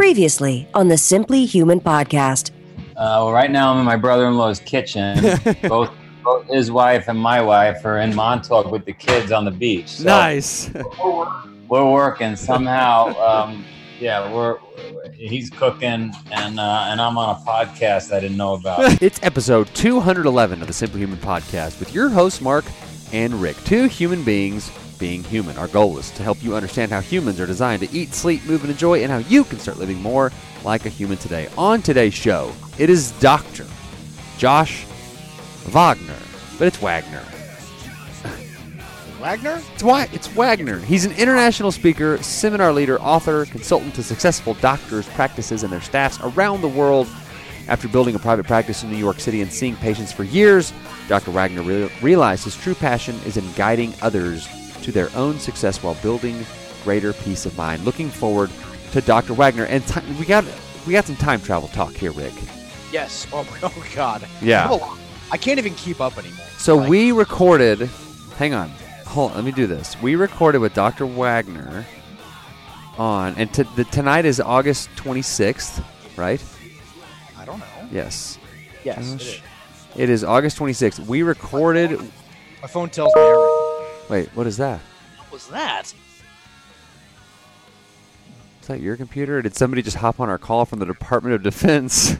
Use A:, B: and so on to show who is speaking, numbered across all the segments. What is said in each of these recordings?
A: Previously on the Simply Human podcast.
B: Uh, well, right now I'm in my brother-in-law's kitchen. both, both his wife and my wife are in Montauk with the kids on the beach. So
C: nice.
B: We're working somehow. Um, yeah, we're he's cooking and uh, and I'm on a podcast I didn't know about.
C: It's episode 211 of the Simply Human podcast with your hosts, Mark and Rick. Two human beings being human. Our goal is to help you understand how humans are designed to eat, sleep, move, and enjoy, and how you can start living more like a human today. On today's show, it is Dr. Josh Wagner, but it's Wagner.
D: Wagner?
C: It's, Wa- it's Wagner. He's an international speaker, seminar leader, author, consultant to successful doctors' practices and their staffs around the world. After building a private practice in New York City and seeing patients for years, Dr. Wagner re- realized his true passion is in guiding others to their own success while building greater peace of mind. Looking forward to Dr. Wagner, and ti- we got we got some time travel talk here, Rick.
D: Yes. Oh, oh God.
C: Yeah.
D: I I can't even keep up anymore.
C: So
D: Like,
C: we recorded. Hang on, hold. On, let me do this. We recorded with Dr. Wagner on, and t- the, tonight is August 26th, right?
D: I don't know.
C: Yes.
D: Yes. it is.
C: It is August 26th. We recorded.
D: My phone tells me everything.
C: Wait, what is that?
D: What was that?
C: Is that your computer? Or did somebody just hop on our call from the Department of Defense?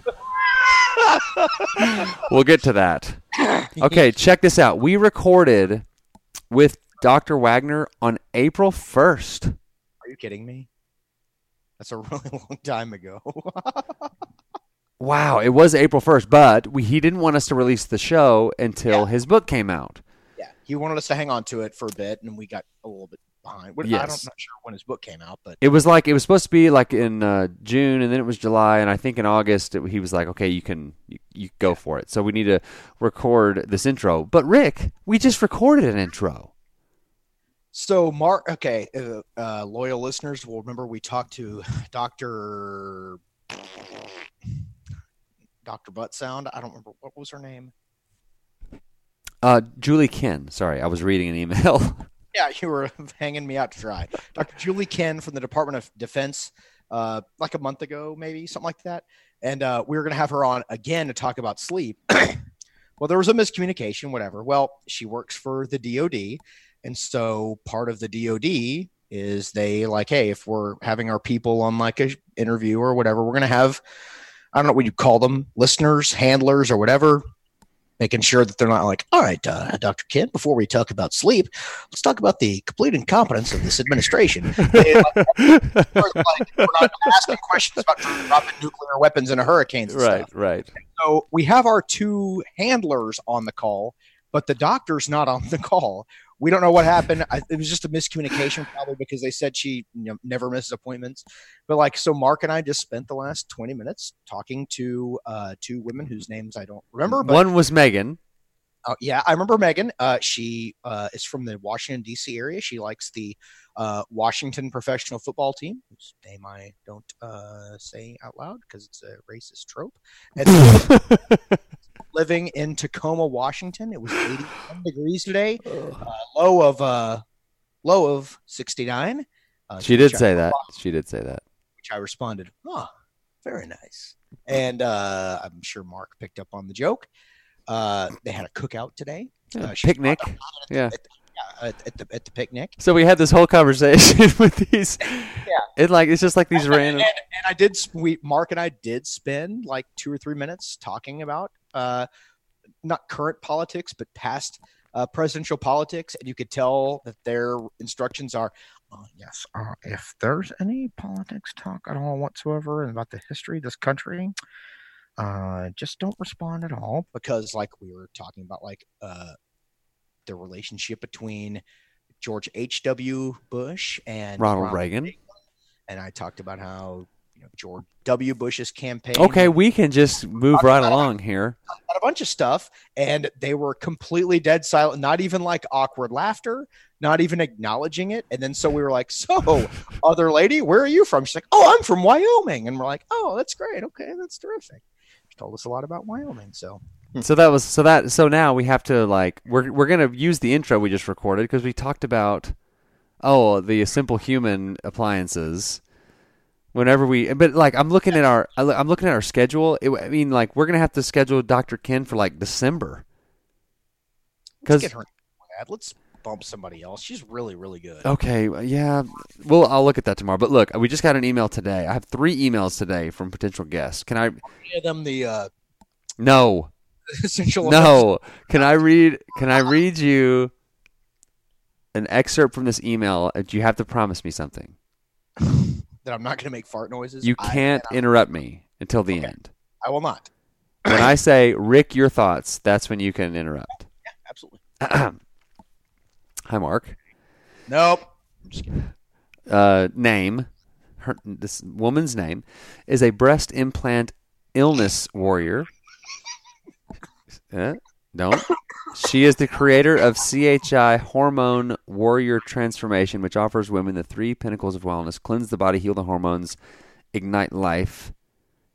C: we'll get to that. Okay, check this out. We recorded with Dr. Wagner on April 1st.
D: Are you kidding me? That's a really long time ago.
C: Wow, it was April 1st, but we, he didn't want us to release the show until his book came out.
D: Yeah. He wanted us to hang on to it for a bit, and we got a little bit behind. What- I
C: Yes.
D: don't, I'm not sure when his book came out, but
C: It was like it was supposed to be like in uh, June, and then it was July, and I think in August it, he was like, "Okay, you can you, you go for it." So we need to record this intro. But Rick, we just recorded an intro.
D: So, Mark, okay, uh, uh, loyal listeners will remember we talked to Doctor Doctor Butt Sound. I don't remember what was her name.
C: Uh, Julie Ken. Sorry, I was reading an email.
D: Yeah, you were hanging me out to dry. Dr. Julie Ken from the Department of Defense, uh, like a month ago, maybe something like that, and uh, we were going to have her on again to talk about sleep. well, there was a miscommunication, whatever. Well, she works for the DoD, and so part of the DoD is they like, hey, if we're having our people on like a interview or whatever, we're going to have, I don't know what you call them, listeners, handlers, or whatever. Making sure that they're not like, all right, uh, Dr. Ken, before we talk about sleep, let's talk about the complete incompetence of this administration. They, like, we're, not asking questions about dropping nuclear weapons into hurricanes and
C: right,
D: stuff.
C: right.
D: So we have our two handlers on the call, but the doctor's not on the call. We don't know what happened. I, it was just a miscommunication, probably because they said she you know, never misses appointments. But like, so Mark and I just spent the last twenty minutes talking to uh, two women whose names I don't remember. But
C: One was Megan.
D: uh, yeah, I remember Megan. Uh, she uh, is from the Washington D.C. area. She likes the uh, Washington professional football team, whose name I don't uh, say out loud because it's a racist trope. And living in Tacoma, Washington. It was 81 degrees today. Uh, low of uh, low of 69. Uh,
C: She did
D: which I-
C: say that. She did say that.
D: which I responded, "Oh, very nice." And uh, I'm sure Mark picked up on the joke. Uh, they had a cookout today.
C: Yeah,
D: Uh,
C: picnic.
D: brought up
C: Yeah.
D: At, yeah, at, at the at the picnic.
C: So we had this whole conversation with these.
D: Yeah.
C: It like it's just like these
D: And,
C: random.
D: and I did. sp- We Mark and I did spend like two or three minutes talking about uh, not current politics, but past uh, presidential politics, and you could tell that their instructions are. Uh, yes, uh, if there's any politics talk at all whatsoever and about the history of this country, uh, just don't respond at all because, like, we were talking about, like, uh, the relationship between George H.W. Bush and
C: Ronald Reagan.
D: and I talked about how you know, George W. Bush's campaign.
C: Okay, we can just move right along here.
D: a bunch of stuff, and they were completely dead silent. Not even like awkward laughter, not even acknowledging it. And then so we were like, "So, other lady, where are you from?" She's like, "Oh, I'm from Wyoming." And we're like, "Oh, that's great. Okay, that's terrific." She told us a lot about Wyoming. So hmm.
C: So that was so that so now we have to like we're we're gonna use the intro we just recorded because we talked about oh the simple human appliances. Whenever we, but like I'm looking at our I'm looking at our schedule. It, I mean, like we're gonna have to schedule Dr. Ken for like December.
D: let's
C: Because
D: get her. Let's bump somebody else. She's really, really good.
C: okay, yeah, well I'll look at that tomorrow. But look, we just got an email today. I have three emails today from potential guests. Can I?
D: Give them the uh,
C: No,
D: essential.
C: No. Can I read can I read you an excerpt from this email? Uh, You have to promise me something.
D: That I'm not going to make fart noises.
C: You can't interrupt me until the
D: Okay.
C: end.
D: I will not.
C: When I say Rick your thoughts, that's when you can interrupt.
D: Yeah, Absolutely.
C: Hi Mark.
D: Nope. I'm just kidding.
C: Uh, name her this woman's name is a breast implant illness warrior. Eh? Don't. She is the creator of CHI Hormone Warrior Transformation, which offers women the three pinnacles of wellness cleanse the body, heal the hormones, ignite life.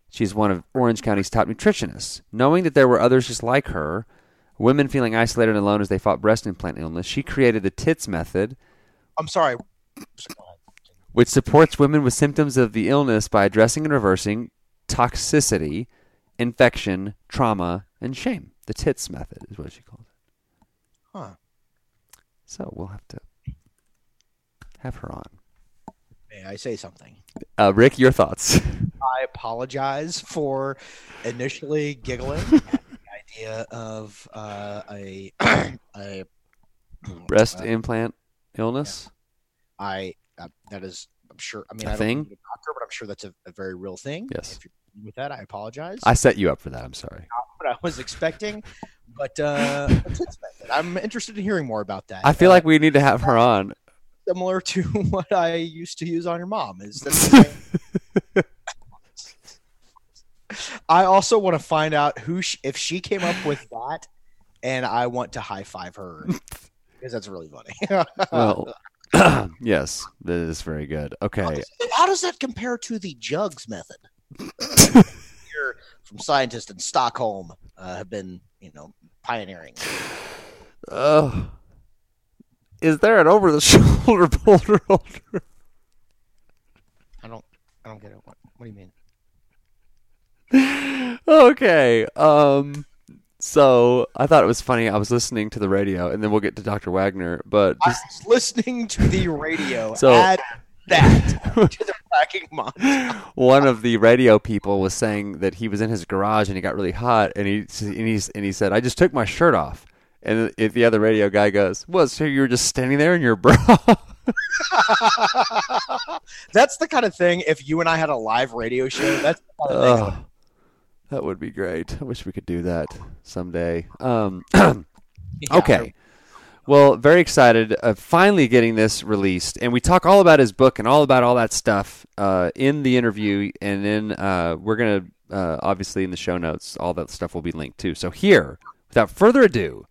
C: She's one of Orange County's top nutritionists. Knowing that there were others just like her, women feeling isolated and alone as they fought breast implant illness, she created the TITS method,
D: I'm sorry.
C: which supports women with symptoms of the illness by addressing and reversing toxicity, infection, trauma, and shame. The TITS method is what she called it.
D: Huh.
C: So we'll have to have her on.
D: May I say something?
C: Uh, Rick, your thoughts?
D: I apologize for initially giggling at the idea of uh, a a
C: Breast
D: uh,
C: implant illness?
D: I uh, that is I'm sure. I mean,
C: A
D: I don't
C: thing?
D: doctor, but I'm sure that's a, a very real thing.
C: Yes.
D: If you're with that, I apologize.
C: I set you up for that. I'm sorry.
D: Not what I was expecting, but uh, expected. I'm interested in hearing more about that.
C: I feel
D: Uh,
C: like we need to have her on.
D: similar to what I used to use on your mom. Is that I also want to find out who sh- if she came up with that, and I want to high five her because that's really funny.
C: Well, yes, that is very good.
D: how,
C: Okay.
D: does, how does that compare to the jugs method? Here from scientists in Stockholm uh, have been, you know, pioneering.
C: Uh, is there an over the shoulder boulder holder?
D: I don't, I don't get it. What, what do you mean?
C: okay. Um. So I thought it was funny. I was listening to the radio, and then we'll get to Dr. Wagner. But
D: I
C: just,
D: was listening to the radio.
C: So-
D: add that to the montage.
C: one of the radio people was saying that he was in his garage and he got really hot, and he and he's and he said, "I just took my shirt off." And if the other radio guy goes, "Well, so you were just standing there in your bra?"
D: that's the kind of thing. If you and I had a live radio show, that's the kind of thing.
C: oh, that would be great. I wish we could do that someday. Um.
D: Yeah,
C: Okay. Well, very excited of finally getting this released, and we talk all about his book and all about all that stuff uh, in the interview, and then uh, we're gonna uh, obviously in the show notes, all that stuff will be linked too. So here, without further ado,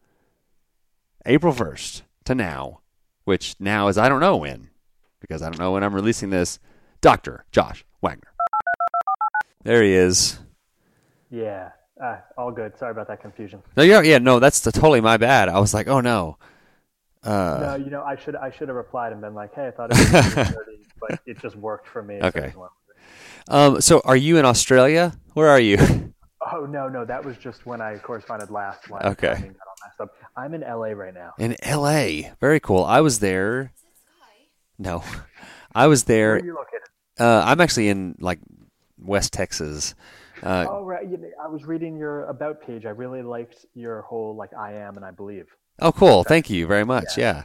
C: April first to now, which now is I don't know when, because I don't know when I'm releasing this. Doctor Josh Wagner. There he is.
E: Yeah, uh, all good. Sorry about that confusion.
C: No, yeah, yeah, no, that's the, totally my bad. I was like, oh no. Uh,
E: no, you know, I should I should have replied and been like, "Hey, I thought it was 30, but it just worked for me."
C: Okay.
E: just went with it.
C: Um, so are you in Australia? Where are you?
E: Oh no, no, that was just when I corresponded last. When
C: Okay.
E: all up. I'm in LA right now.
C: in LA. Very cool. I was there. No, I was
E: Where
C: there.
E: are you located?
C: Uh, I'm actually in like West Texas. Uh,
E: Oh right, I was reading your about page. I really liked your whole like I am and I believe.
C: Oh, cool. Thank you very much. Yeah.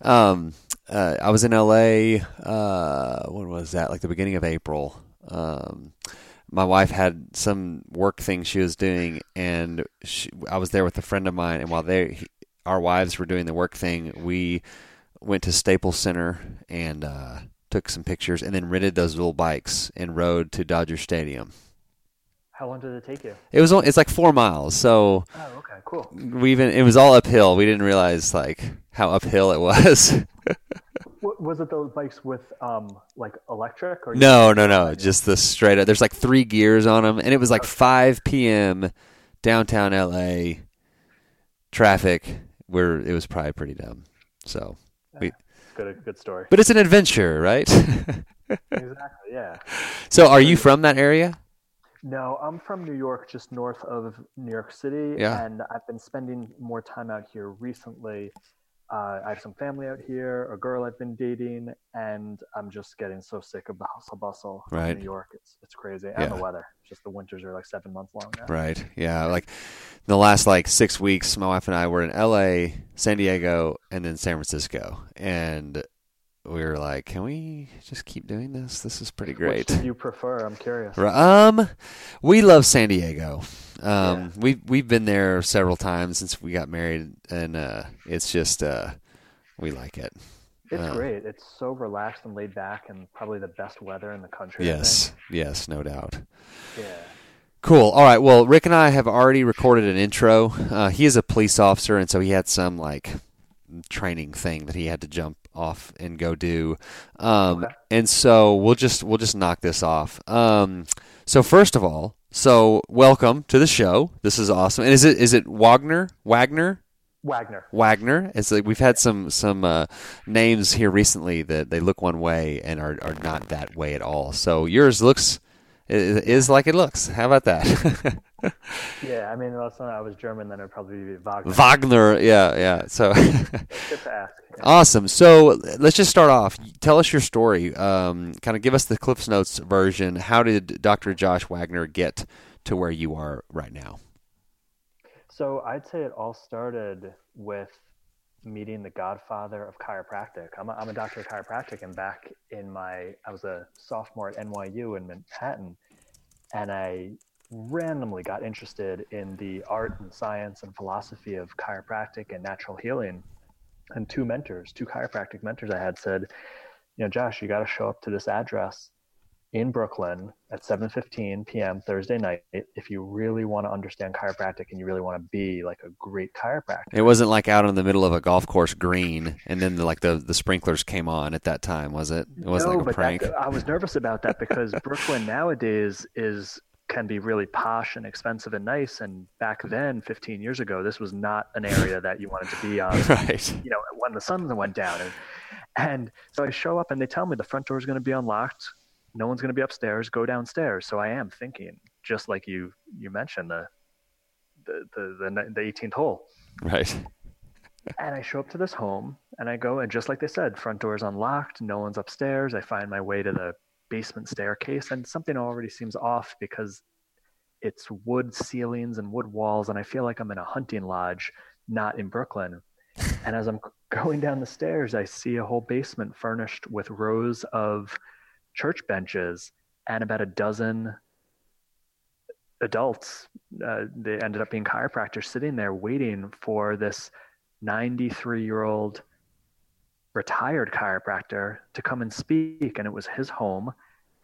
C: Um, uh, I was in LA. Uh, when was that? Like the beginning of April. Um, my wife had some work thing she was doing, and she, I was there with a friend of mine. And while they, he, our wives were doing the work thing, we went to Staples Center and uh, took some pictures, and then rented those little bikes and rode to Dodger Stadium.
E: How long did it take you?
C: It was only, it's like four miles, so
E: Oh, okay, cool.
C: we even it was all uphill. We didn't realize like how uphill it was.
E: Was it those bikes with um like electric or
C: no, no, no, just the straight up. There's like three gears on them, and it was like 5 p.m. downtown LA traffic, where it was probably pretty dumb. So, we,
E: good good story.
C: but it's an adventure, right?
E: exactly, yeah.
C: so, are you from that area?
E: No, I'm from New York, just north of New York City,
C: Yeah.
E: and I've been spending more time out here recently. Uh, I have some family out here, a girl I've been dating, and I'm just getting so sick of the hustle bustle
C: Right.
E: of New York. It's it's crazy, and
C: Yeah.
E: the weather. Just the winters are like seven months long now.
C: Right. Yeah. Like the last like six weeks, my wife and I were in L.A., San Diego, and then San Francisco, and we were like, "Can we just keep doing this? This is pretty great."
E: Which do you prefer? I'm curious.
C: Um, we love San Diego. Um, we we've been there several times since we got married, and uh, it's just uh, we like it.
E: It's
C: Uh,
E: great. It's so relaxed and laid back, and probably the best weather in the country.
C: Yes, yes, no doubt.
E: Yeah.
C: Cool. All right. Well, Rick and I have already recorded an intro. Uh, he is a police officer, and so he had some like training thing that he had to jump off and go do. Um,
E: Okay.
C: And so we'll just we'll just knock this off. Um, so first of all, so welcome to the show. This is awesome. And is it is it Wagner Wagner?
E: Wagner.
C: Wagner. It's like we've had some some uh, names here recently that they look one way and are, are not that way at all. So yours looks i- is like it looks. How about that?
E: Yeah, I mean, last time I was German, then it'd probably be Wagner.
C: Wagner. Yeah, yeah. So
E: Good to ask. Yeah.
C: awesome. So let's just start off. Tell us your story. Um, kind of give us the Cliff's Notes version. How did Dr. Josh Wagner get to where you are right now?
E: So I'd say it all started with meeting the godfather of chiropractic. I'm a, I'm a doctor of chiropractic, and back in my, I was a sophomore at NYU in Manhattan, and I randomly got interested in the art and science and philosophy of chiropractic and natural healing. And two mentors, two chiropractic mentors I had said, you know, Josh, you got to show up to this address in Brooklyn at 7:15 p.m. Thursday night if you really want to understand chiropractic and you really want to be like a great chiropractor.
C: It wasn't like out in the middle of a golf course green, and then the, like the the sprinklers came on at that time, was it? It wasn't
E: no,
C: like a prank.
E: That, I was nervous about that because Brooklyn nowadays is can be really posh and expensive and nice, and back then, 15 years ago, this was not an area that you wanted to be on.
C: right.
E: you know, when the sun went down. And, and so I show up and they tell me the front door is going to be unlocked. No one's going to be upstairs. Go downstairs. So I am thinking, just like you you mentioned, the the the the, the 18th hole.
C: Right.
E: And I show up to this home and I go and just like they said, front door is unlocked. No one's upstairs. I find my way to the basement staircase and something already seems off because it's wood ceilings and wood walls and I feel like I'm in a hunting lodge, not in Brooklyn. And as I'm going down the stairs, I see a whole basement furnished with rows of church benches and about a dozen adults. Uh, they ended up being chiropractors sitting there waiting for this 93 year old retired chiropractor to come and speak. And it was his home.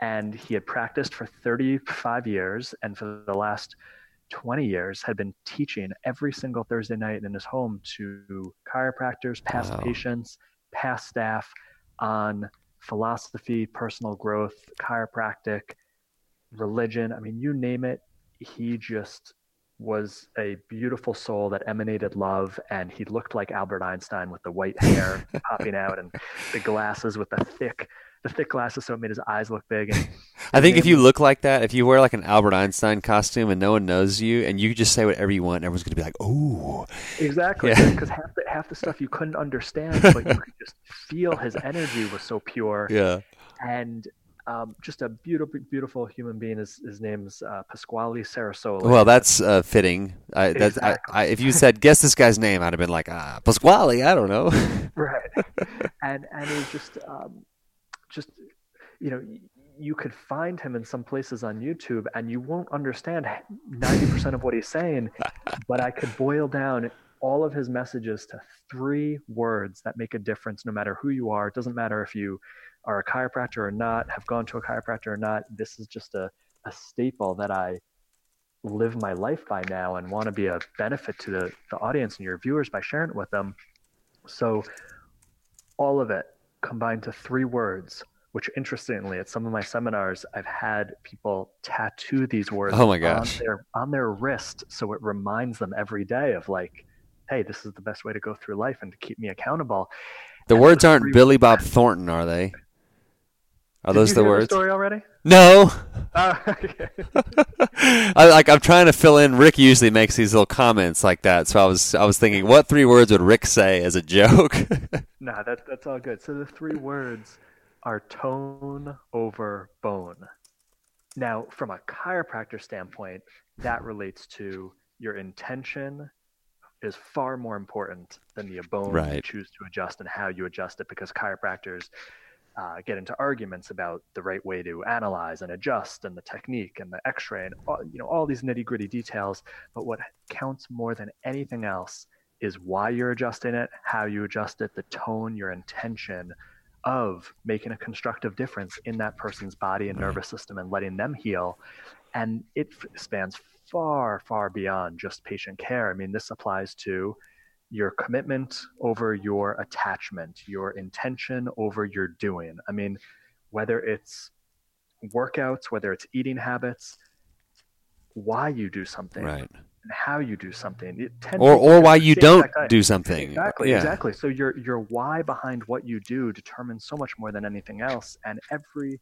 E: And he had practiced for 35 years. And for the last 20 years had been teaching every single Thursday night in his home to chiropractors, past
C: Wow.
E: patients, past staff on philosophy, personal growth, chiropractic, religion. I mean, you name it. He just was a beautiful soul that emanated love, and he looked like Albert Einstein with the white hair popping out and the glasses with the thick, the thick glasses, so it made his eyes look big. And
C: I think if you look like that, if you wear like an Albert Einstein costume and no one knows you, and you just say whatever you want, everyone's going to be like, "Ooh,
E: Exactly,
C: Yeah.
E: because half the half the stuff you couldn't understand, but you could just feel his energy was so pure,
C: yeah,
E: and um, just a beautiful, beautiful human being. His his name's uh, Pasquale Sarasola.
C: Well, that's uh, fitting. I, that's, I, I, if you said guess this guy's name, I'd have been like, ah, Pasquale. I don't know.
E: right, and and he's just um, just you know. You could find him in some places on YouTube, and you won't understand ninety percent of what he's saying. But I could boil down all of his messages to three words that make a difference no matter who you are. It doesn't matter if you are a chiropractor or not, have gone to a chiropractor or not. This is just a, a staple that I live my life by now and want to be a benefit to the, the audience and your viewers by sharing it with them. So, all of it combined to three words, which interestingly, at some of my seminars, I've had people tattoo these words
C: Oh my gosh.
E: on their on their wrist so it reminds them every day of like, hey, this is the best way to go through life and to keep me accountable.
C: The
E: And
C: words aren't Billy Bob Thornton, are they? Are
E: Did
C: those the words?
E: story already?
C: No.
E: Oh, okay.
C: I like I'm trying to fill in. Rick usually makes these little comments like that, so I was I was thinking, what three words would Rick say as a joke?
E: nah, that, that's all good. So the three words are tone over bone. Now, from a chiropractor standpoint, that relates to your intention is far more important than the bone
C: right.
E: you choose to adjust and how you adjust it because chiropractors uh, get into arguments about the right way to analyze and adjust and the technique and the x-ray and all, you know all these nitty-gritty details. But what counts more than anything else is why you're adjusting it how you adjust it the tone your intention of making a constructive difference in that person's body and nervous system and letting them heal. And it spans far far beyond just patient care. I mean this applies to your commitment over your attachment, your intention over your doing. I mean, whether it's workouts, whether it's eating habits, why you do something
C: right.
E: and how you do something. It
C: Or or why you don't do something.
E: Exactly,
C: Yeah.
E: exactly. So your your why behind what you do determines so much more than anything else. And every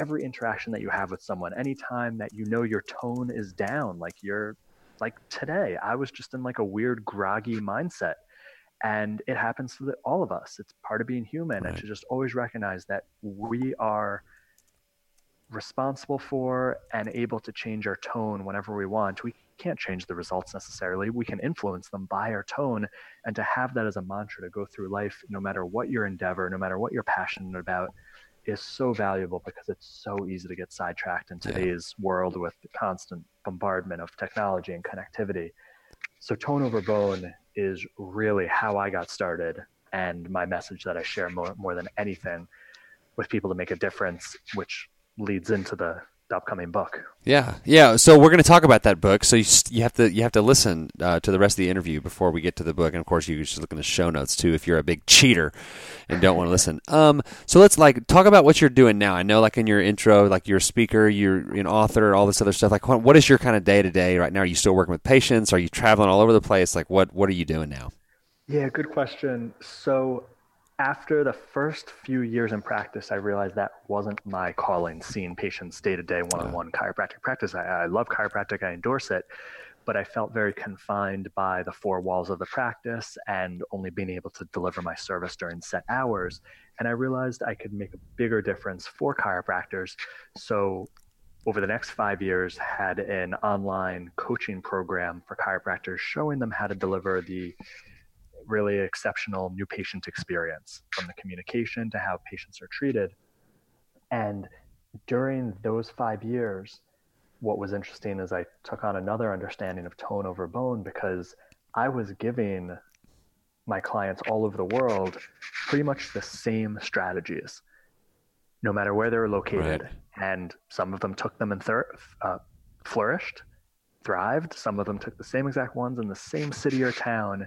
E: every interaction that you have with someone, anytime that you know your tone is down, like you're like today, I was just in like a weird groggy mindset. And it happens to the, all of us. It's part of being human. And
C: Right.
E: to just always recognize that we are responsible for and able to change our tone whenever we want. We can't change the results necessarily. We can influence them by our tone. And to have that as a mantra to go through life, no matter what your endeavor, no matter what you're passionate about, is so valuable because it's so easy to get sidetracked in
C: Yeah.
E: today's world with the constant bombardment of technology and connectivity. So, tone over bone is really how I got started and my message that I share more, more than anything with people to make a difference, which leads into the upcoming book.
C: Yeah, yeah. So we're going to talk about that book. So you, you have to you have to listen uh, to the rest of the interview before we get to the book, and of course you should look in the show notes too if you're a big cheater and don't want to listen. Um, so let's like talk about what you're doing now. I know, like in your intro, like you're a speaker, you're an author, all this other stuff. Like, what, what is your kind of day to day right now? Are you still working with patients? Are you traveling all over the place? Like, what what are you doing now?
E: Yeah, good question. So, after the first few years in practice, I realized that wasn't my calling, seeing patients day to day, one on one chiropractic practice. I, I love chiropractic, I endorse it, but I felt very confined by the four walls of the practice and only being able to deliver my service during set hours. And I realized I could make a bigger difference for chiropractors. So, over the next five years, had an online coaching program for chiropractors showing them how to deliver the really exceptional new patient experience from the communication to how patients are treated. And during those five years, what was interesting is I took on another understanding of tone over bone because I was giving my clients all over the world pretty much the same strategies, no matter where they were located.
C: Right.
E: And some of them took them and thir- uh, flourished, thrived. Some of them took the same exact ones in the same city or town,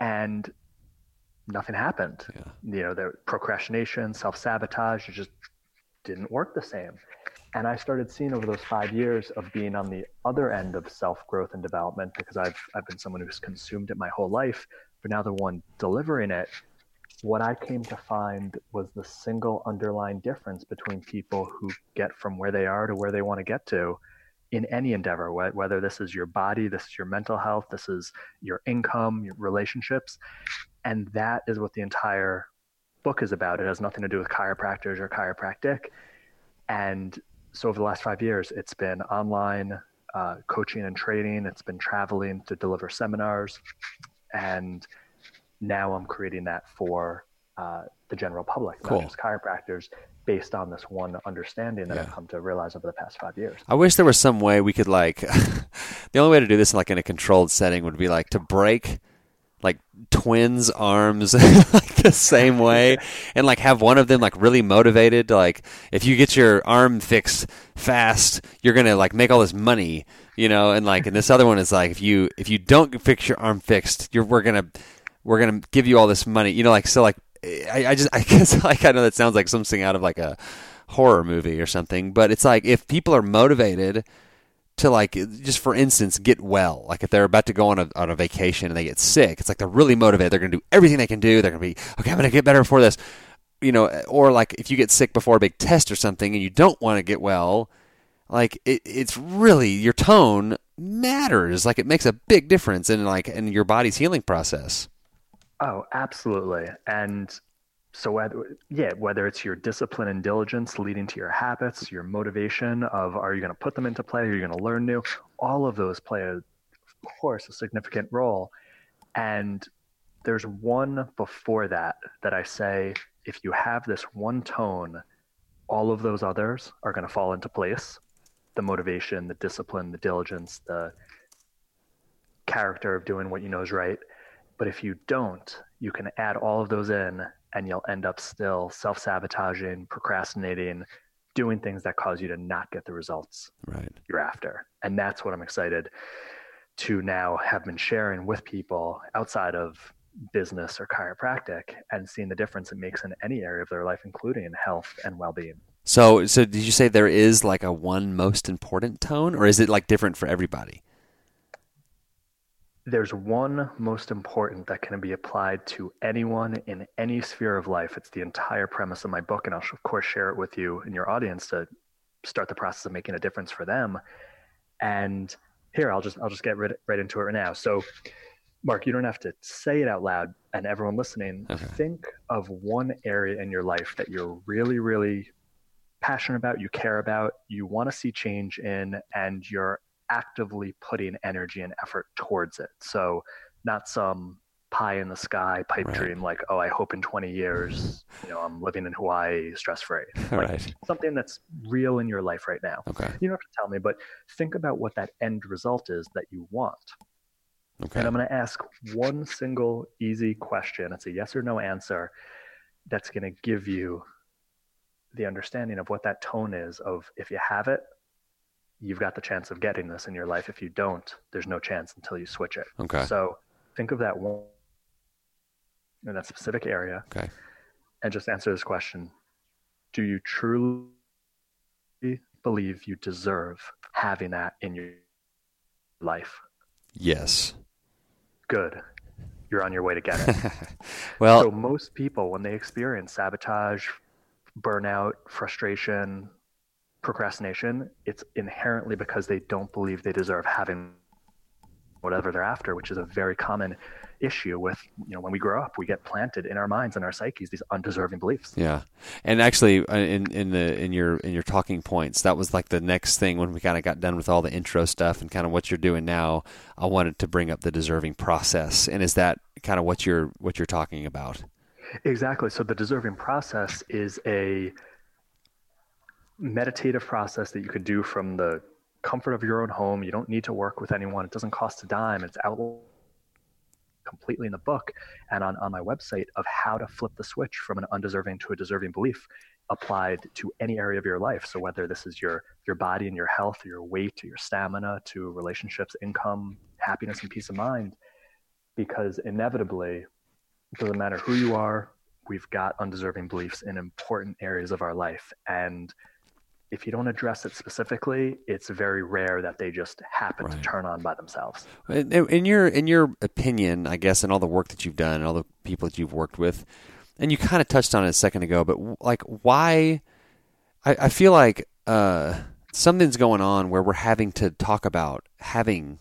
E: and nothing happened.
C: Yeah.
E: You know, the procrastination, self sabotage, it just didn't work the same. And I started seeing over those five years of being on the other end of self growth and development because I've I've been someone who's consumed it my whole life, but now the one delivering it, what I came to find was the single underlying difference between people who get from where they are to where they want to get to in any endeavor, wh- whether this is your body, this is your mental health, this is your income, your relationships. And that is what the entire book is about. It has nothing to do with chiropractors or chiropractic. And so over the last five years, it's been online uh, coaching and training. It's been traveling to deliver seminars, and now I'm creating that for uh, the general public,
C: Cool.
E: not just chiropractors, based on this one understanding that I've come to realize over the past five years.
C: I wish there was some way we could like the only way to do this like in a controlled setting would be like to break like twins arms like the same way and like have one of them like really motivated to like if you get your arm fixed fast you're gonna like make all this money you know and like and this other one is like if you if you don't fix your arm fixed you're we're gonna we're gonna give you all this money you know like so like i, I just i guess like i know that sounds like something out of like a horror movie or something but it's like if people are motivated to like just for instance get well like if they're about to go on a, on a vacation and they get sick it's like they're really motivated. They're going to do everything they can do. They're going to be okay i'm going to get better before this you know or like if you get sick before a big test or something and you don't want to get well like it, it's really your tone matters. Like it makes a big difference in like in your body's healing process
E: Oh, absolutely. And so whether yeah, whether it's your discipline and diligence leading to your habits, your motivation of are you going to put them into play, are you going to learn new, all of those play a, of course a significant role. And there's one before that that I say if you have this one tone, all of those others are going to fall into place. The motivation, the discipline, the diligence, the character of doing what you know is right. But if you don't, you can add all of those in and you'll end up still self sabotaging, procrastinating, doing things that cause you to not get the results
C: right
E: you're after. And that's what I'm excited to now have been sharing with people outside of business or chiropractic and seeing the difference it makes in any area of their life, including health and well being.
C: so so did you say there is like a one most important tone or is it like different for everybody
E: There's one most important that can be applied to anyone in any sphere of life. It's the entire premise of my book, and I'll of course share it with you and your audience to start the process of making a difference for them. And here, I'll just I'll just get right, right into it right now. So, Mark, you don't have to say it out loud, and everyone listening,
C: Okay.
E: think of one area in your life that you're really, really passionate about, you care about, you want to see change in, and you're actively putting energy and effort towards it. So, not some pie in the sky pipe
C: Right.
E: dream like, oh, I hope in 20 years, you know, I'm living in Hawaii stress free. Like
C: right
E: something that's real in your life right now.
C: okay
E: You don't have to tell me, but think about what that end result is that you want.
C: okay
E: And I'm going to ask one single easy question. It's a yes or no answer that's going to give you the understanding of what that tone is of if you have it, you've got the chance of getting this in your life. If you don't, there's no chance until you switch it.
C: okay
E: So think of that one in that specific area
C: okay
E: and just answer this question. Do you truly believe you deserve having that in your life?
C: yes
E: Good. You're on your way to get it.
C: well
E: so most people when they experience sabotage burnout frustration procrastination it's inherently because they don't believe they deserve having whatever they're after which is a very common issue with you know when we grow up we get planted in our minds and our psyches these undeserving beliefs
C: Yeah, and actually, uh, in in the in your in your talking points, that was like the next thing when we kind of got done with all the intro stuff and kind of what you're doing now. I wanted to bring up the deserving process, and is that kind of what you're what you're talking about?
E: exactly so the deserving process is a meditative process that you could do from the comfort of your own home. You don't need to work with anyone. It doesn't cost a dime. It's out completely in the book and on, on my website of how to flip the switch from an undeserving to a deserving belief applied to any area of your life. So whether this is your your body and your health your weight your stamina to relationships income happiness and peace of mind because inevitably it doesn't matter who you are we've got undeserving beliefs in important areas of our life. And if you don't address it specifically it's very rare that they just happen
C: Right.
E: to turn on by themselves
C: In, in your in your opinion, I guess, and all the work that you've done and all the people that you've worked with, and you kind of touched on it a second ago, but like, why? I, I feel like uh, something's going on where we're having to talk about having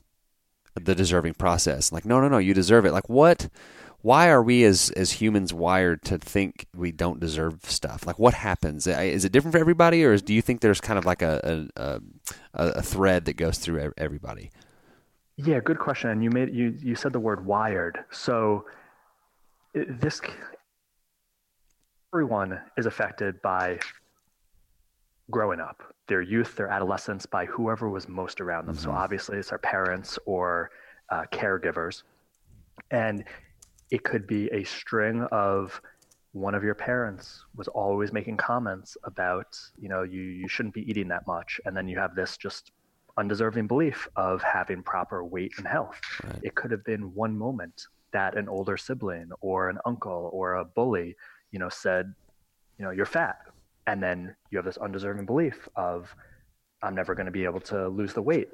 C: the deserving process. Like, no, no, no, you deserve it. Like, what? Why are we as as humans wired to think we don't deserve stuff? Like, what happens? Is it different for everybody, or is, do you think there's kind of like a a, a, thread that goes through everybody?
E: Yeah, good question. And you made you you said the word wired. So this everyone is affected by growing up, their youth, their adolescence, by whoever was most around them. So obviously, it's our parents or uh, caregivers. And It could be a string of one of your parents was always making comments about, you know, you, you shouldn't be eating that much. And then you have this just undeserving belief of having proper weight and health.
C: Right.
E: It could have been one moment that an older sibling or an uncle or a bully, you know, said, you know, you're fat. And then you have this undeserving belief of, I'm never going to be able to lose the weight.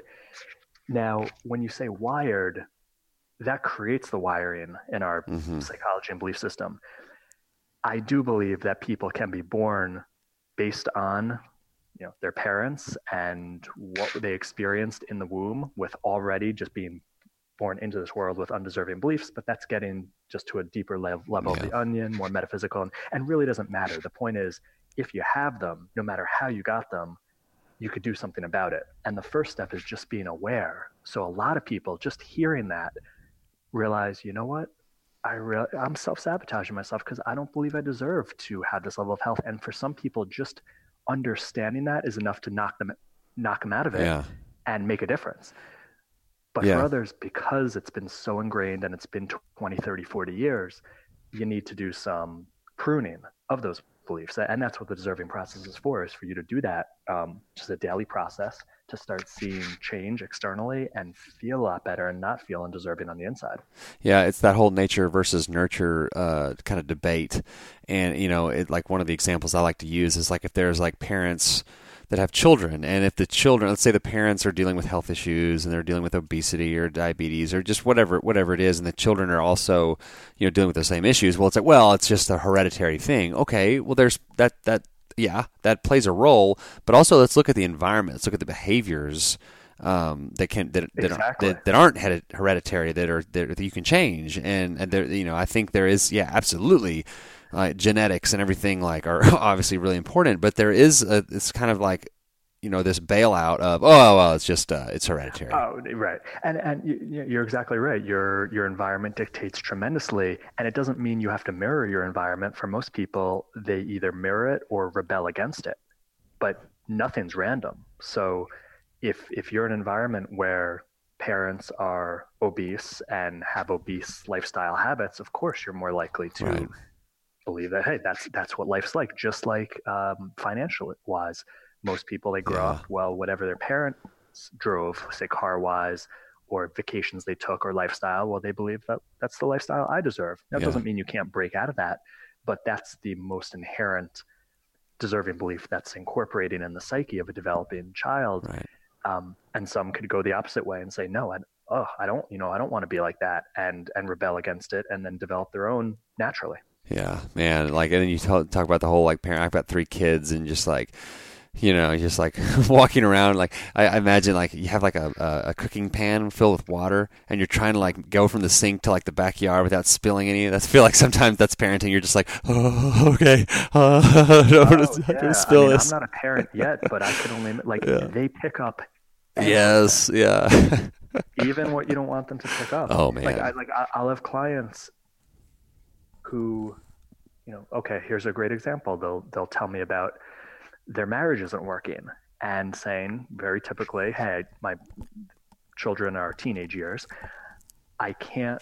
E: Now, when you say wired, that creates the wiring in our
C: Mhm.
E: psychology and belief system. I do believe that people can be born based on you know their parents and what they experienced in the womb with already just being born into this world with undeserving beliefs but that's getting just to a deeper level, level of
C: Yeah.
E: the onion more metaphysical and, and really doesn't matter the point is if you have them no matter how you got them you could do something about it and the first step is just being aware so a lot of people just hearing that realize you know what I re- I'm self-sabotaging myself because I don't believe I deserve to have this level of health. And for some people, just understanding that is enough to knock them knock them out of it
C: Yeah.
E: and make a difference. But
C: Yeah.
E: for others, because it's been so ingrained and it's been 20, 30, 40 years, you need to do some pruning of those beliefs. And that's what the deserving process is for, is for you to do that, um, just a daily process to start seeing change externally and feel a lot better and not feel undeserving on the inside.
C: Yeah, it's that whole nature versus nurture uh, kind of debate, and you know, it, like one of the examples I like to use is like if there's like parents that have children, and if the children, let's say the parents are dealing with health issues and they're dealing with obesity or diabetes or just whatever whatever it is, and the children are also you know dealing with the same issues. Well, it's like well, it's just a hereditary thing. Okay, well, there's that that yeah that plays a role, but also let's look at the environment. Let's look at the behaviors um, that can that that,
E: Exactly.
C: that, that aren't hereditary that are that, that you can change and and there you know I think there is yeah absolutely uh, genetics and everything like are obviously really important but there is a, it's kind of like you know this bailout of oh well it's just uh, it's hereditary
E: Oh, right. And and you- you- you're exactly right. Your your environment dictates tremendously, and it doesn't mean you have to mirror your environment. For most people, they either mirror it or rebel against it. But nothing's random. So if if you're in an environment where parents are obese and have obese lifestyle habits, of course you're more likely to
C: Right.
E: Believe that hey, that's that's what life's like. Just like um, financial wise, most people they grow
C: Yeah.
E: up well, whatever their parents drove, say car wise, or vacations they took, or lifestyle. Well, they believe that that's the lifestyle I deserve. That
C: Yeah.
E: doesn't mean you can't break out of that, but that's the most inherent deserving belief that's incorporating in the psyche of a developing child.
C: right
E: Um, and some could go the opposite way and say, no, I, oh, I don't, you know, I don't want to be like that, and and rebel against it, and then develop their own naturally.
C: Yeah man like and then you talk, talk about the whole like parent I've got three kids and just like you know just like walking around like I, I imagine like you have like a, a, a cooking pan filled with water and you're trying to like go from the sink to like the backyard without spilling any that's feel like sometimes that's parenting you're just like oh okay uh, I don't want to, don't
E: Oh, yeah.
C: spill
E: I mean,
C: this
E: I'm not a parent yet, but I can only like
C: Yeah.
E: they pick up
C: yes yeah
E: even what you don't want them to pick up.
C: Oh,
E: Like
C: man.
E: I like I- I'll have clients who, you know, okay, here's a great example. They'll they'll tell me about their marriage isn't working and saying very typically, hey, my children are teenage years. I can't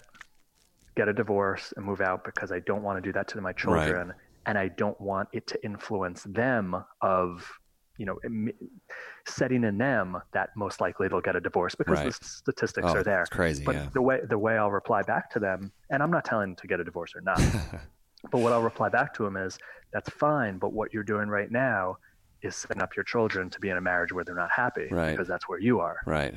E: get a divorce and move out because I don't want to do that to my children and I don't want it to influence them of you know setting in them that most likely they'll get a divorce because
C: Right.
E: the statistics
C: oh,
E: are there
C: it's crazy
E: but
C: yeah
E: the way the way I'll reply back to them, and I'm not telling them to get a divorce or not, but what I'll reply back to them is, "That's fine, but what you're doing right now is setting up your children to be in a marriage where they're not happy,
C: Right.
E: because that's where you are."
C: right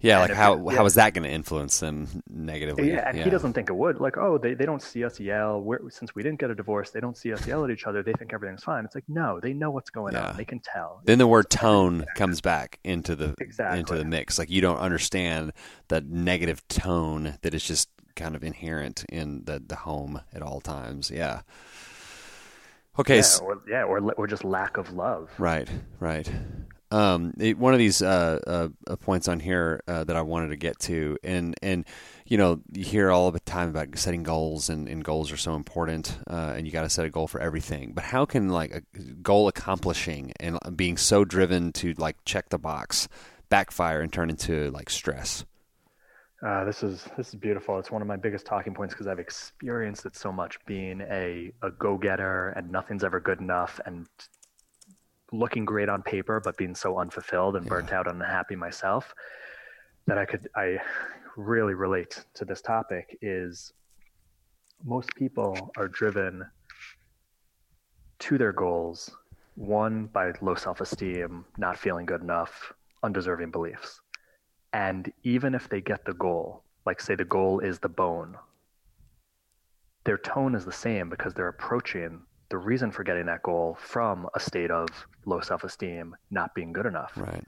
C: yeah
E: And
C: like how
E: it- yeah.
C: is that going to influence them negatively
E: Yeah, and he doesn't think it would. Like, oh, they, they don't see us yell. We're, since we didn't get a divorce, they don't see us yell at each other. They think everything's fine. It's like, no, they know what's going
C: Yeah.
E: on. They can tell.
C: then the word tone comes back into the into the mix. Like you don't understand the negative tone that is just kind of inherent in the the home at all times. Yeah. Okay.
E: yeah, or, yeah, or or just lack of love.
C: Right. Right. Um, it, one of these uh, uh, uh, points on here uh, that I wanted to get to, and and you know, you hear all the time about setting goals, and, and goals are so important, uh, and you got to set a goal for everything. But how can like a goal accomplishing and being so driven to like check the box backfire and turn into like stress?
E: Uh, this is this is beautiful. It's one of my biggest talking points because I've experienced it so much being a, a go getter and nothing's ever good enough and looking great on paper but being so unfulfilled and burnt out and unhappy myself that I could I really relate to this topic is most people are driven to their goals one by low self-esteem, not feeling good enough, undeserving beliefs. And even if they get the goal, like say the goal is the bone, their tone is the same because they're approaching the reason for getting that goal from a state of low self-esteem, not being good enough.
C: Right.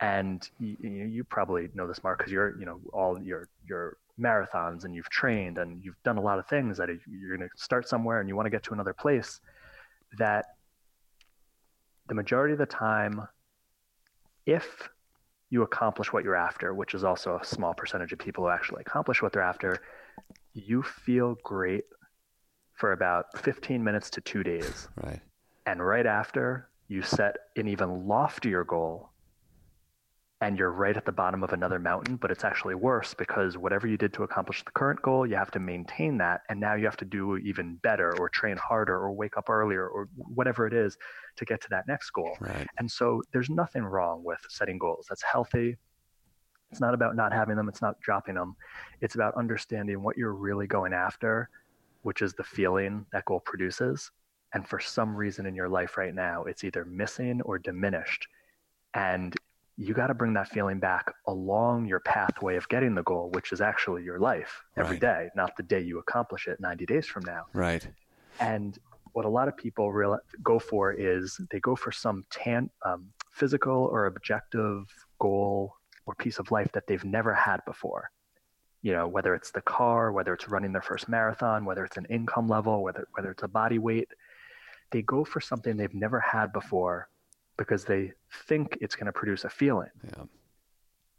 E: And you, you, probably know this, Mark, because you're, you know, all your your marathons and you've trained and you've done a lot of things that you're going to start somewhere and you want to get to another place. That the majority of the time, if you accomplish what you're after, which is also a small percentage of people who actually accomplish what they're after, you feel great for about 15 minutes to two days.
C: Right.
E: And right after, you set an even loftier goal and you're right at the bottom of another mountain, but it's actually worse because whatever you did to accomplish the current goal, you have to maintain that. And now you have to do even better or train harder or wake up earlier or whatever it is to get to that next goal.
C: Right.
E: And so there's nothing wrong with setting goals. That's healthy. It's not about not having them, it's not dropping them. It's about understanding what you're really going after, which is the feeling that goal produces. And for some reason in your life right now, it's either missing or diminished. And you got to bring that feeling back along your pathway of getting the goal, which is actually your life every
C: Right.
E: day, not the day you accomplish it 90 days from now.
C: Right.
E: And what a lot of people real, go for is they go for some tan, um, physical or objective goal or piece of life that they've never had before. You know, whether it's the car, whether it's running their first marathon, whether it's an income level, whether whether it's a body weight, they go for something they've never had before because they think it's going to produce a feeling.
C: Yeah.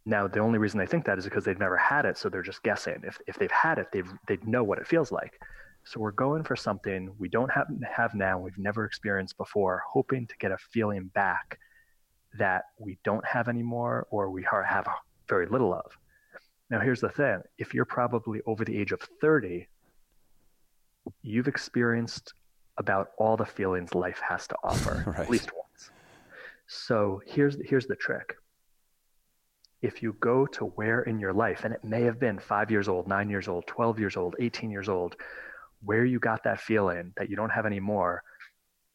E: Now, the only reason they think that is because they've never had it, so they're just guessing. If if they've had it, they've they'd know what it feels like. So we're going for something we don't have have now, we've never experienced before, hoping to get a feeling back that we don't have anymore or we have very little of. Now, here's the thing: if you're probably over the age of 30, you've experienced about all the feelings life has to offer,
C: Right.
E: at least once. So here's here's the trick if you go to where in your life, and it may have been five years old, nine years old, 12 years old, 18 years old, where you got that feeling that you don't have anymore,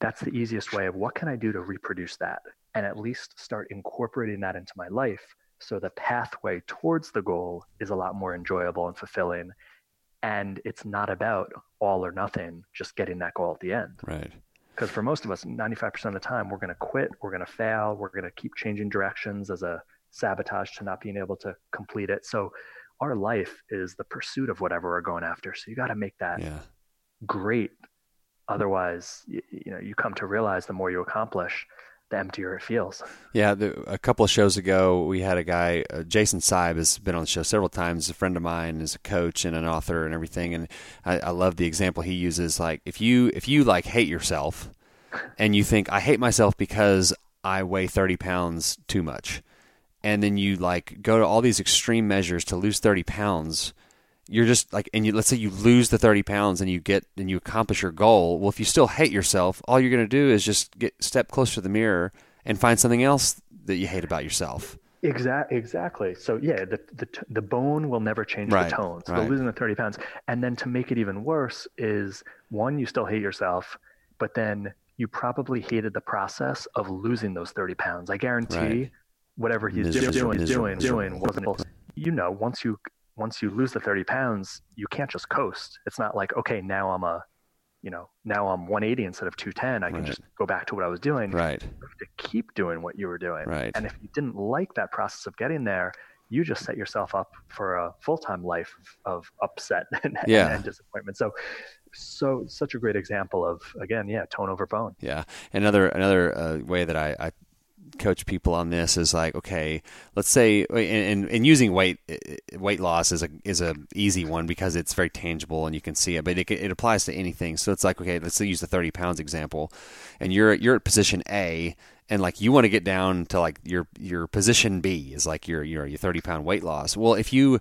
E: that's the easiest way of what can I do to reproduce that? And at least start incorporating that into my life so the pathway towards the goal is a lot more enjoyable and fulfilling. And it's not about all or nothing, just getting that goal at the end
C: Right.
E: because for most of us 95% of the time we're going to quit we're going to fail we're going to keep changing directions as a sabotage to not being able to complete it so our life is the pursuit of whatever we're going after so you got to make that
C: Yeah.
E: great otherwise you, you know you come to realize the more you accomplish the emptier it feels
C: Yeah, the, a couple of shows ago, we had a guy, uh, Jason Seib, has been on the show several times. A friend of mine is a coach and an author and everything, and I, I love the example he uses. Like, if you if you like hate yourself, and you think I hate myself because I weigh thirty pounds too much, and then you like go to all these extreme measures to lose thirty pounds, you're just like, and you let's say you lose the thirty pounds and you get and you accomplish your goal. Well, if you still hate yourself, all you're going to do is just get step closer to the mirror and find something else that you hate about yourself.
E: exactly exactly. So yeah, the, the the bone will never change
C: Right,
E: the tone. So
C: right.
E: losing the thirty pounds, and then to make it even worse is one, you still hate yourself, but then you probably hated the process of losing those thirty pounds. I guarantee,
C: Right.
E: whatever he's
C: Miserable,
E: doing,
C: miserable,
E: doing, doing, wasn't. You know, once you once you lose the thirty pounds, you can't just coast. It's not like okay, now I'm a, you know, now I'm 180 instead of 210. I can
C: Right.
E: just go back to what I was doing
C: Right.
E: you have to keep doing what you were doing.
C: Right.
E: And if you didn't like that process of getting there, you just set yourself up for a full time life of upset and,
C: Yeah.
E: and disappointment. So, so such a great example of again, yeah, tone over bone.
C: Yeah. Another another uh, way that I, I coach people on this is like, okay, let's say, and, and, using weight weight loss is a is a easy one because it's very tangible and you can see it, but it it applies to anything. So it's like, okay, let's use the thirty pounds example, and you're you're at position A. And like you want to get down to like your your position B is like your your your thirty pound weight loss. Well, if you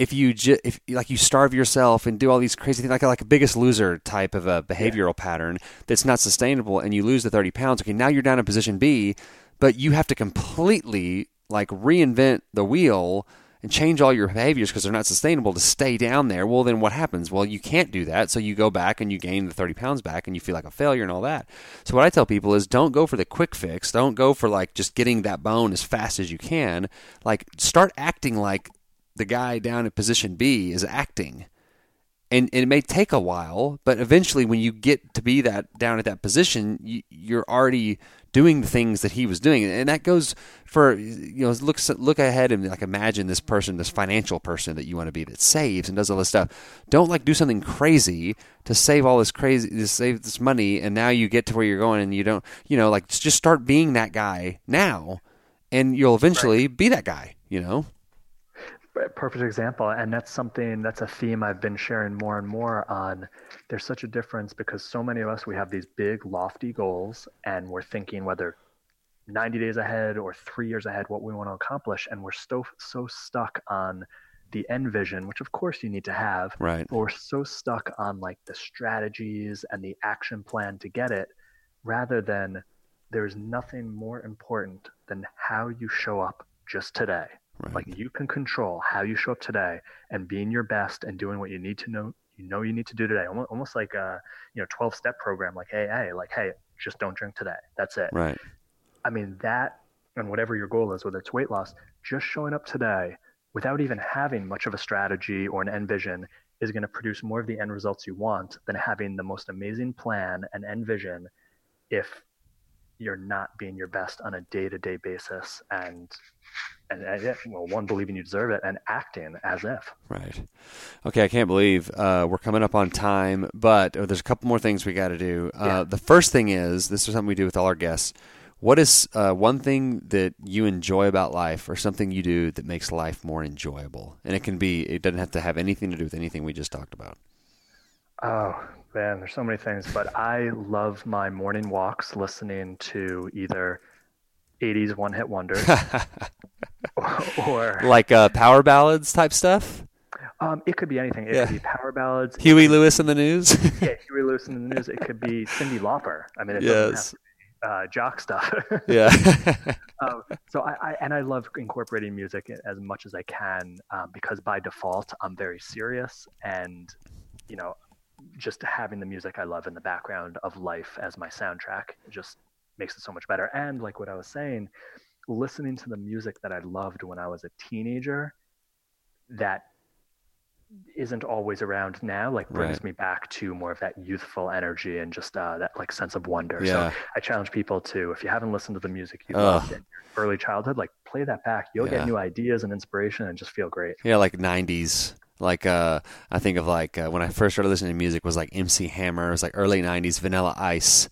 C: if you ju- if like you starve yourself and do all these crazy things like like a biggest loser type of a behavioral pattern that's not sustainable and you lose the 30 pounds okay now you're down in position b but you have to completely like reinvent the wheel and change all your behaviors because they're not sustainable to stay down there. Well then what happens? Well you can't do that. So you go back and you gain the 30 pounds back and you feel like a failure and all that. So what i tell people is don't go for the quick fix. Don't go for like just getting that bone as fast as you can. Like start acting like the guy down at position B is acting. And, and it may take a while, but eventually, when you get to be that down at that position, you, you're already doing the things that he was doing, and that goes for you know look look ahead and like imagine this person, this financial person that you want to be that saves and does all this stuff. Don't like do something crazy to save all this crazy to save this money, and now you get to where you're going, and you don't you know like just start being that guy now, and you'll eventually be that guy. You know
E: perfect example and that's something that's a theme i've been sharing more and more on. There's such a difference because so many of us we have these big lofty goals and we're thinking whether 90 days ahead or three years ahead what we want to accomplish and we're so so stuck on the end vision which of course you need to have
C: right.
E: but we're so stuck on like the strategies and the action plan to get it rather than there's nothing more important than how you show up just today
C: Right.
E: like you can control how you show up today and being your best and doing what you need to know you know you need to do today. Almost, almost like a you know 12 step program like hey like hey just don't drink today. That's it.
C: right
E: I mean that and whatever your goal is whether it's weight loss just showing up today without even having much of a strategy or an end vision is going to produce more of the end results you want than having the most amazing plan and end vision if you're not being your best on a day-to-day basis and and, and yeah, well one believing you deserve it and acting as if
C: Right. Okay, I can't believe uh, we're coming up on time, but oh, there's a couple more things we got to do. Uh,
E: Yeah.
C: The first thing is this is something we do with all our guests. What is uh, one thing that you enjoy about life, or something you do that makes life more enjoyable? And it can be. It doesn't have to have anything to do with anything we just talked about.
E: Oh man, there's so many things, but I love my morning walks listening to either 80s one hit wonders or
C: like uh, power ballads type stuff.
E: um, it could be anything. It
C: Yeah.
E: could be power ballads.
C: Huey
E: could
C: Lewis and the News.
E: Yeah, Huey Lewis and the News. It could be Cyndi Lauper. I mean, it doesn't have
C: yes.
E: to be, uh, jock stuff.
C: Yeah.
E: um, so I, I and I love incorporating music as much as I can um, because by default I'm very serious and you know just having the music I love in the background of life as my soundtrack just makes it so much better. And like what I was saying, listening to the music that I loved when I was a teenager, that isn't always around now like brings
C: Right.
E: me back to more of that youthful energy and just uh, that like sense of wonder
C: Yeah.
E: so i challenge people to if you haven't listened to the music you loved in your early childhood like play that back you'll
C: Yeah.
E: get new ideas and inspiration and just feel great
C: Yeah, like '90s. Like uh, I think of like uh, when I first started listening to music was like MC Hammer. It was like early '90s, Vanilla Ice,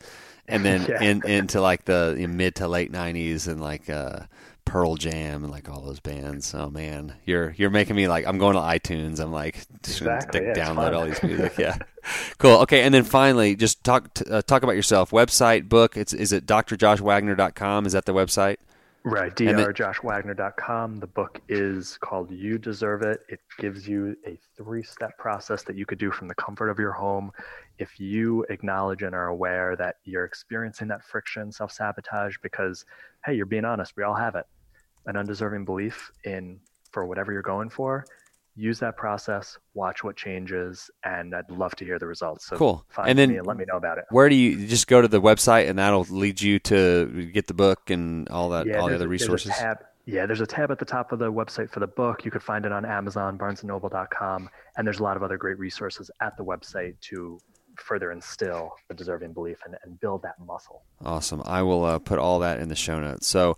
C: and then
E: Yeah.
C: in, into like the mid to late '90s and like uh, Pearl Jam and like all those bands. Oh man, you're you're making me like I'm going to iTunes. I'm like
E: Exactly,
C: to
E: yeah,
C: download all these music. Yeah, cool. Okay, and then finally, just talk t- uh, talk about yourself. Website, book. It's is it drjoshwagner.com? Is that the website?
E: Right drjoshwagner.com the book is called you deserve it. It gives you a three-step process that you could do from the comfort of your home. If you acknowledge and are aware that you're experiencing that friction self-sabotage because hey you're being honest we all have it. An undeserving belief in for whatever you're going for use that process watch what changes and i'd love to hear the results so
C: Cool.
E: find
C: And then-
E: me and let me know about it
C: Where do you you just go to the website and that'll lead you to get the book and all that all the other
E: a- there's
C: resources?
E: tab- yeah, there's a tab at the top of the website for the book. You could find it on Amazon, BarnesandNoble.com, and there's a lot of other great resources at the website to further instill the deserving belief and, and build that muscle.
C: Awesome. I will uh, put all that in the show notes. So,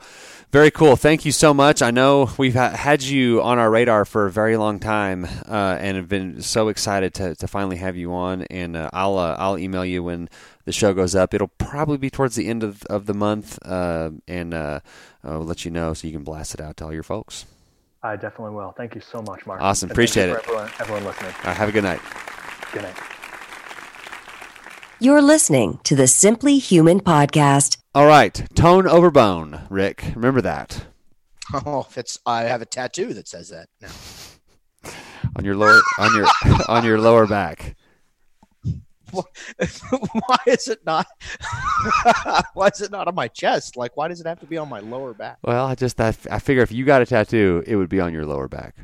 C: very cool. Thank you so much. I know we've ha- had you on our radar for a very long time, uh, and have been so excited to, to finally have you on. And uh, I'll uh, I'll email you when the show goes up. It'll probably be towards the end of, of the month, uh, and uh, I'll let you know so you can blast it out to all your folks.
E: I definitely will. Thank you so much, Mark.
C: Awesome.
E: And
C: Appreciate it.
E: Everyone, everyone listening.
C: All right, have a good night.
E: Good night.
A: You're listening to the Simply Human podcast.
C: All right, tone over bone, Rick. Remember that.
D: Oh, if it's I have a tattoo that says that now.
C: on your lower on your on your lower back.
D: why is it not? why is it not on my chest? Like, why does it have to be on my lower back?
C: Well, I just I, I figure if you got a tattoo, it would be on your lower back.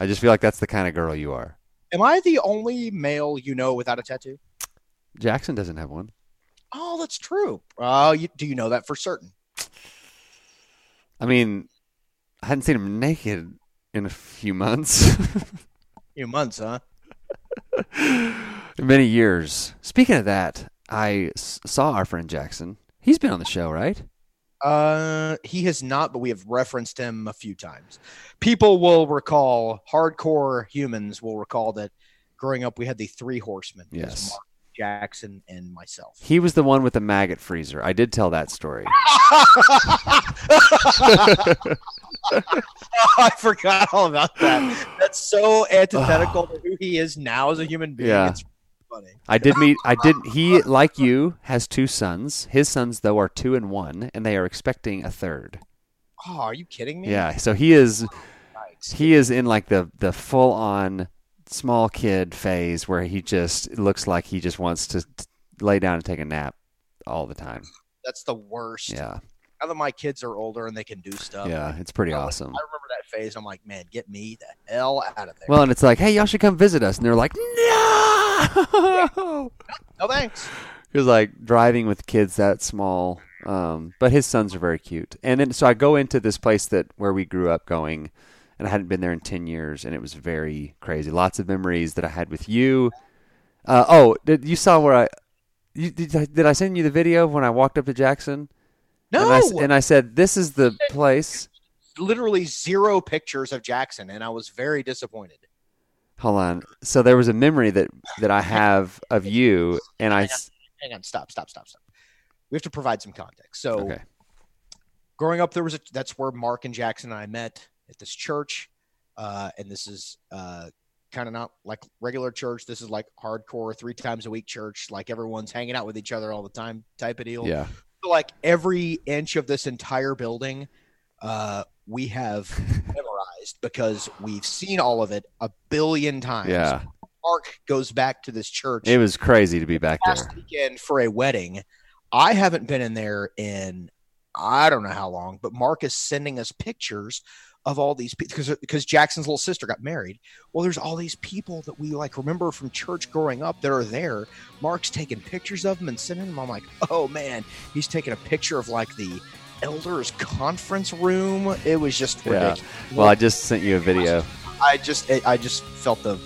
C: I just feel like that's the kind of girl you are.
D: Am I the only male you know without a tattoo?
C: Jackson doesn't have one.
D: Oh, that's true. Uh, you, do you know that for certain?
C: I mean, I hadn't seen him naked in a few months.
D: Few months, huh?
C: Many years. Speaking of that, I s- saw our friend Jackson. He's been on the show, right?
D: Uh, he has not, but we have referenced him a few times. People will recall, hardcore humans will recall that growing up we had the three horsemen.
C: Yes.
D: Mark, Jackson, and myself.
C: He was the one with the maggot freezer. I did tell that story.
D: I forgot all about that. That's so antithetical to who he is now as a human being.
C: Yeah.
D: It's funny.
C: I did meet. I did. He, like you, has two sons. His sons, though, are two and one, and they are expecting a third.
D: Oh, are you kidding me?
C: Yeah. So he is.
D: Yikes.
C: He is in like the the full on small kid phase where he just looks like he just wants to lay down and take a nap all the time.
D: That's the worst.
C: Yeah.
D: Now that my kids are older and they can do stuff.
C: Yeah. It's pretty
D: I-
C: awesome.
D: I remember that phase. I'm like, man, get me the hell out of there.
C: Well, and it's like, hey, y'all should come visit us, and they're like, no.
D: no thanks.
C: It was like driving with kids that small. Um, but his sons are very cute. And then so I go into this place that where we grew up going, and I hadn't been there in ten years, and it was very crazy. Lots of memories that I had with you. Uh, oh, did you saw where I? You, did, I- did I send you the video of when I walked up to Jackson?
D: No,
C: And I, and I said, "This is the place."
D: literally zero pictures of Jackson, and I was very disappointed.
C: Hold on. So there was a memory that that I have of you, and I. s-
D: Hang on, stop, stop, stop, stop. We have to provide some context. So,
C: Okay.
D: growing up, there was a that's where Mark and Jackson and I met at this church, uh, and this is uh, kind of not like regular church. This is like hardcore, three times a week church. Like everyone's hanging out with each other all the time, type of deal.
C: Yeah.
D: So, like every inch of this entire building, uh, we have memorized because we've seen all of it a billion times.
C: Yeah.
D: Mark goes back to this church
C: It was crazy to be back
D: last
C: there.
D: weekend for a wedding. I haven't been in there in I don't know how long, but Mark is sending us pictures of all these people because because Jackson's little sister got married. Well, there's all these people that we like remember from church growing up that are there. Mark's taking pictures of them and sending them. I'm like, oh man, he's taking a picture of like the elders conference room. It was just
C: Yeah.
D: ridiculous.
C: Well, I just sent you a video.
D: I just I just felt the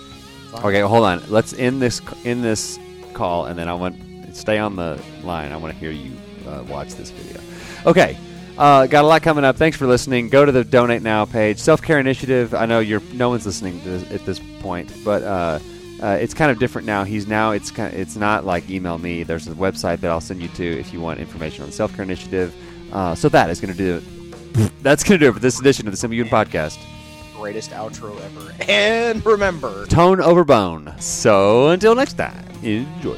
C: Okay, hold on. Let's end this end this call, and then I want stay on the line. I want to hear you uh, watch this video. Okay, uh, got a lot coming up. Thanks for listening. Go to the donate now page. Self care initiative. I know you're no one's listening to this, at this point, but uh, uh, it's kind of different now. He's now it's kind it's not like email me. There's a website that I'll send you to if you want information on the self care initiative. Uh, so that is going to do it. That's going to do it for this edition of the Simple Podcast.
D: greatest outro ever. And remember.
C: Tone over bone. So until next time, enjoy.